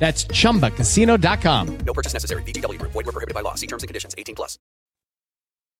That's chumbacasino.com. No purchase necessary. VGW Group. Void were prohibited by law. See terms and conditions. 18 plus.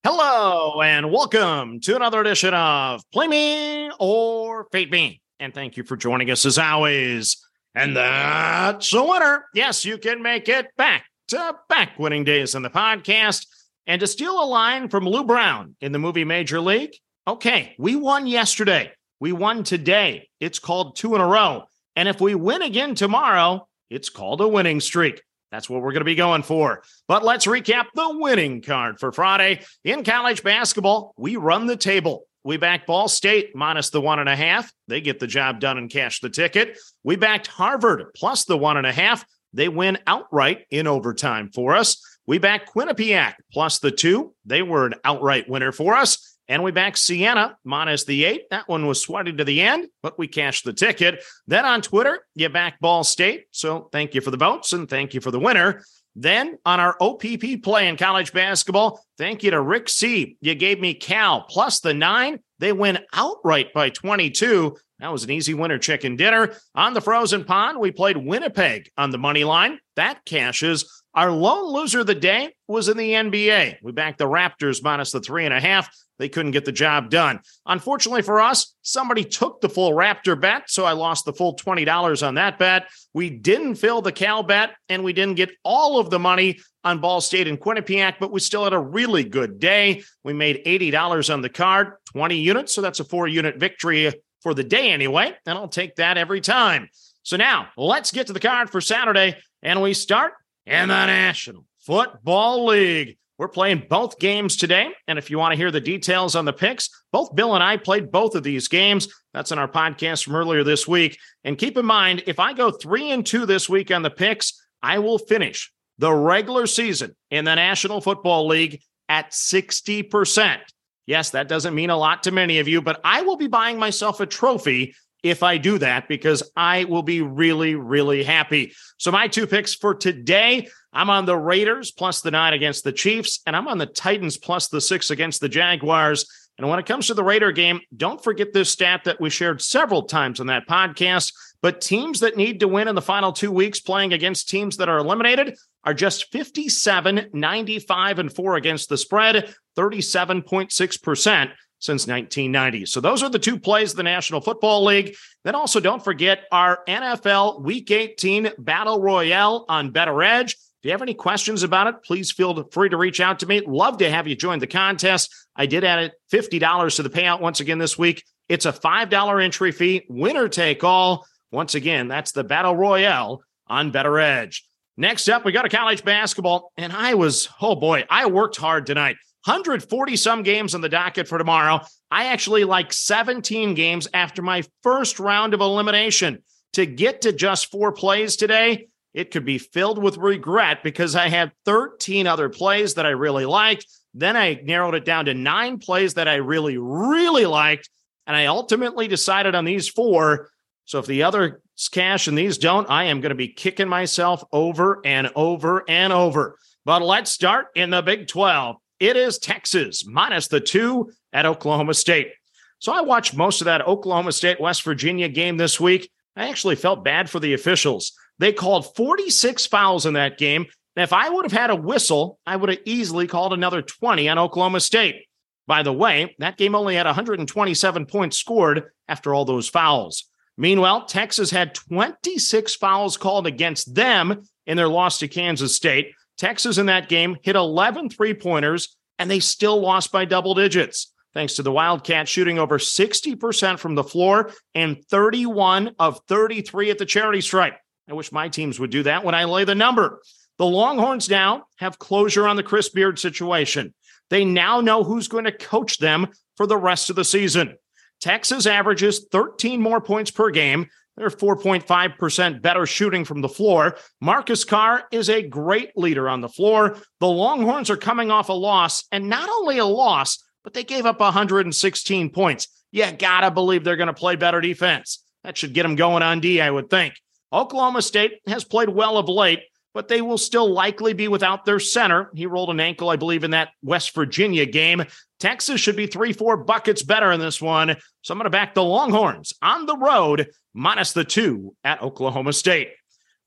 Hello and welcome to another edition of Play Me or Fade Me. And thank you for joining us as always. And that's a winner. Yes, you can make it back to back winning days in the podcast. And to steal a line from Lou Brown in the movie Major League, okay, we won yesterday. We won today. It's called two in a row. And if we win again tomorrow, it's called a winning streak. That's what we're going to be going for. But let's recap the winning card for Friday. In college basketball, we run the table. We backed Ball State minus the one and a half. They get the job done and cash the ticket. We backed Harvard plus the one and a half. They win outright in overtime for us. We backed Quinnipiac plus the two. They were an outright winner for us. And we back Siena minus the eight. That one was sweaty to the end, but we cashed the ticket. Then on Twitter, you back Ball State. So thank you for the votes and thank you for the winner. Then on our OPP play in college basketball, thank you to Rick C. You gave me Cal plus the nine. They win outright by 22. That was an easy winner chicken dinner. On the frozen pond, we played Winnipeg on the money line. That cashes. Our lone loser of the day was in the NBA. We backed the Raptors minus the three and a half. They couldn't get the job done. Unfortunately for us, somebody took the full Raptor bet, so I lost the full $20 on that bet. We didn't fill the Cal bet, and we didn't get all of the money on Ball State and Quinnipiac, but we still had a really good day. We made $80 on the card, 20 units, so that's a four unit victory for the day anyway, and I'll take that every time. So now let's get to the card for Saturday, and we start in the National Football League. We're playing both games today. And if you want to hear the details on the picks, both Bill and I played both of these games. That's in our podcast from earlier this week. And keep in mind, if I go three and two this week on the picks, I will finish the regular season in the National Football League at 60%. Yes, that doesn't mean a lot to many of you, but I will be buying myself a trophy if I do that because I will be really, really happy. So, my two picks for today I'm on the Raiders plus the nine against the Chiefs, and I'm on the Titans plus the six against the Jaguars. And when it comes to the Raider game, don't forget this stat that we shared several times on that podcast. But teams that need to win in the final two weeks playing against teams that are eliminated are just 57, 95, and 4 against the spread, 37.6% since 1990. So those are the two plays of the National Football League. Then also don't forget our NFL Week 18 Battle Royale on BettorEdge. If you have any questions about it, please feel free to reach out to me. Love to have you join the contest. I did add $50 to the payout once again this week. It's a $5 entry fee, winner take all. Once again, that's the Battle Royale on BettorEdge. Next up, we got a college basketball, and I was, oh boy, I worked hard tonight. 140 some games on the docket for tomorrow. I actually like 17 games after my first round of elimination. To get to just four plays today, it could be filled with regret because I had 13 other plays that I really liked. Then I narrowed it down to nine plays that I really, really liked. And I ultimately decided on these four. So if the others cash and these don't, I am going to be kicking myself over and over and over. But let's start in the Big 12. It is Texas minus the two at Oklahoma State. So I watched most of that Oklahoma State West Virginia game this week. I actually felt bad for the officials. They called 46 fouls in that game. And if I would have had a whistle, I would have easily called another 20 on Oklahoma State. By the way, that game only had 127 points scored after all those fouls. Meanwhile, Texas had 26 fouls called against them in their loss to Kansas State. Texas in that game hit 11 three pointers, and they still lost by double digits, thanks to the Wildcats shooting over 60% from the floor and 31 of 33 at the charity stripe. I wish my teams would do that when I lay the number. The Longhorns now have closure on the Chris Beard situation. They now know who's going to coach them for the rest of the season. Texas averages 13 more points per game. They're 4.5% better shooting from the floor. Marcus Carr is a great leader on the floor. The Longhorns are coming off a loss, and not only a loss, but they gave up 116 points. You gotta believe they're gonna play better defense. That should get them going on D, I would think. Oklahoma State has played well of late, but they will still likely be without their center. He rolled an ankle, I believe, in that West Virginia game. Texas should be three, four buckets better in this one. So I'm going to back the Longhorns on the road, minus the two at Oklahoma State.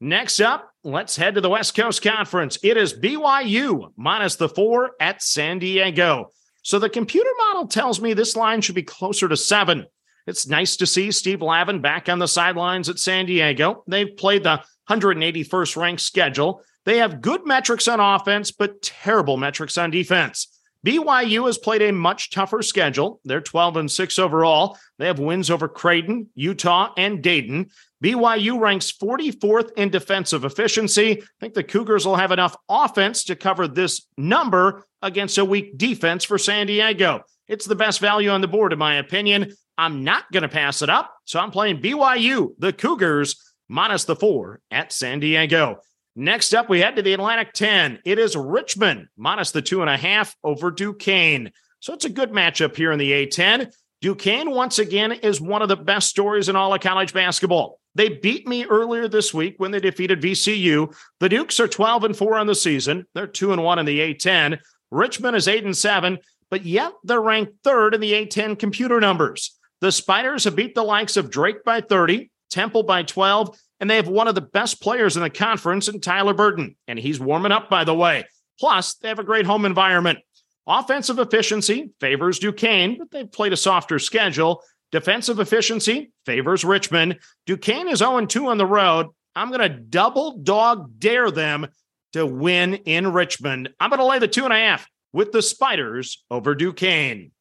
Next up, let's head to the West Coast Conference. It is BYU minus the four at San Diego. So the computer model tells me this line should be closer to seven. It's nice to see Steve Lavin back on the sidelines at San Diego. They've played the 181st ranked schedule. They have good metrics on offense, but terrible metrics on defense. BYU has played a much tougher schedule. They're 12 and 6 overall. They have wins over Creighton, Utah, and Dayton. BYU ranks 44th in defensive efficiency. I think the Cougars will have enough offense to cover this number against a weak defense for San Diego. It's the best value on the board, in my opinion. I'm not going to pass it up. So I'm playing BYU, the Cougars, minus the four at San Diego. Next up, we head to the Atlantic 10. It is Richmond minus the two and a half over Duquesne. So it's a good matchup here in the A10. Duquesne, once again, is one of the best stories in all of college basketball. They beat me earlier this week when they defeated VCU. The Dukes are 12 and 4 on the season. They're 2 and 1 in the A10. Richmond is 8 and 7, but yet they're ranked third in the A10 computer numbers. The Spiders have beat the likes of Drake by 30, Temple by 12, and they have one of the best players in the conference in Tyler Burton. And he's warming up, by the way. Plus, they have a great home environment. Offensive efficiency favors Duquesne, but they've played a softer schedule. Defensive efficiency favors Richmond. Duquesne is 0 2 on the road. I'm going to double dog dare them to win in Richmond. I'm going to lay the two and a half with the Spiders over Duquesne.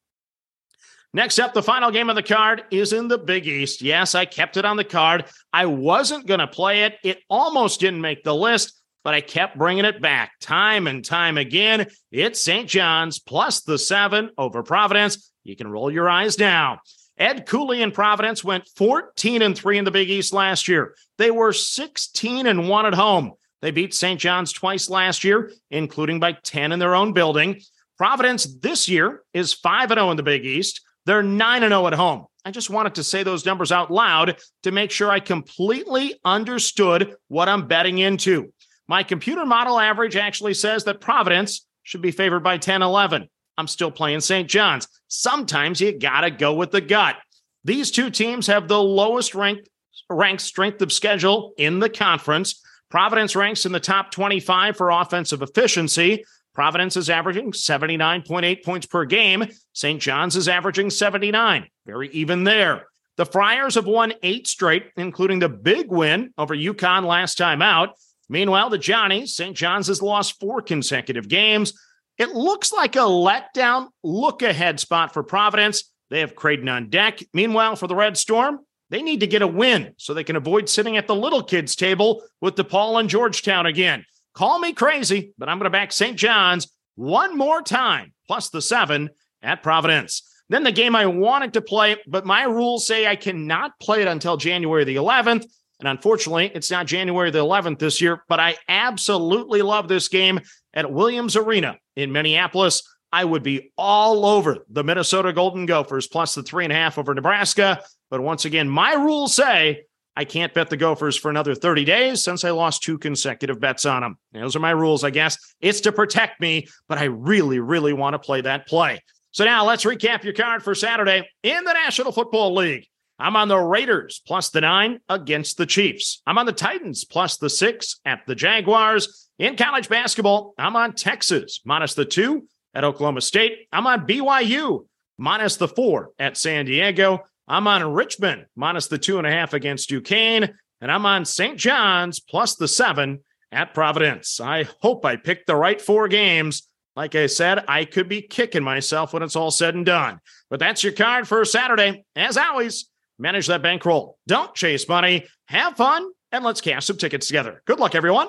Next up, the final game of the card is in the Big East. Yes, I kept it on the card. I wasn't going to play it. It almost didn't make the list, but I kept bringing it back time and time again. It's St. John's plus the seven over Providence. You can roll your eyes now. Ed Cooley and Providence went 14 and 3 in the Big East last year. They were 16 and 1 at home. They beat St. John's twice last year, including by 10 in their own building. Providence this year is 5 0 in the Big East. They're 9 0 at home. I just wanted to say those numbers out loud to make sure I completely understood what I'm betting into. My computer model average actually says that Providence should be favored by 10 11. I'm still playing St. John's. Sometimes you got to go with the gut. These two teams have the lowest ranked, ranked strength of schedule in the conference. Providence ranks in the top 25 for offensive efficiency. Providence is averaging 79.8 points per game. St. John's is averaging 79. Very even there. The Friars have won eight straight, including the big win over UConn last time out. Meanwhile, the Johnnies, St. John's has lost four consecutive games. It looks like a letdown look ahead spot for Providence. They have Creighton on deck. Meanwhile, for the Red Storm, they need to get a win so they can avoid sitting at the little kids' table with DePaul and Georgetown again. Call me crazy, but I'm going to back St. John's one more time, plus the seven at Providence. Then the game I wanted to play, but my rules say I cannot play it until January the 11th. And unfortunately, it's not January the 11th this year, but I absolutely love this game at Williams Arena in Minneapolis. I would be all over the Minnesota Golden Gophers plus the three and a half over Nebraska. But once again, my rules say I can't bet the Gophers for another 30 days since I lost two consecutive bets on them. Those are my rules, I guess. It's to protect me, but I really, really want to play that play. So now let's recap your card for Saturday in the National Football League. I'm on the Raiders plus the nine against the Chiefs. I'm on the Titans plus the six at the Jaguars. In college basketball, I'm on Texas minus the two at Oklahoma State. I'm on BYU minus the four at San Diego. I'm on Richmond minus the two and a half against Duquesne, and I'm on St. John's plus the seven at Providence. I hope I picked the right four games. Like I said, I could be kicking myself when it's all said and done. But that's your card for Saturday. As always, manage that bankroll. Don't chase money. Have fun, and let's cash some tickets together. Good luck, everyone.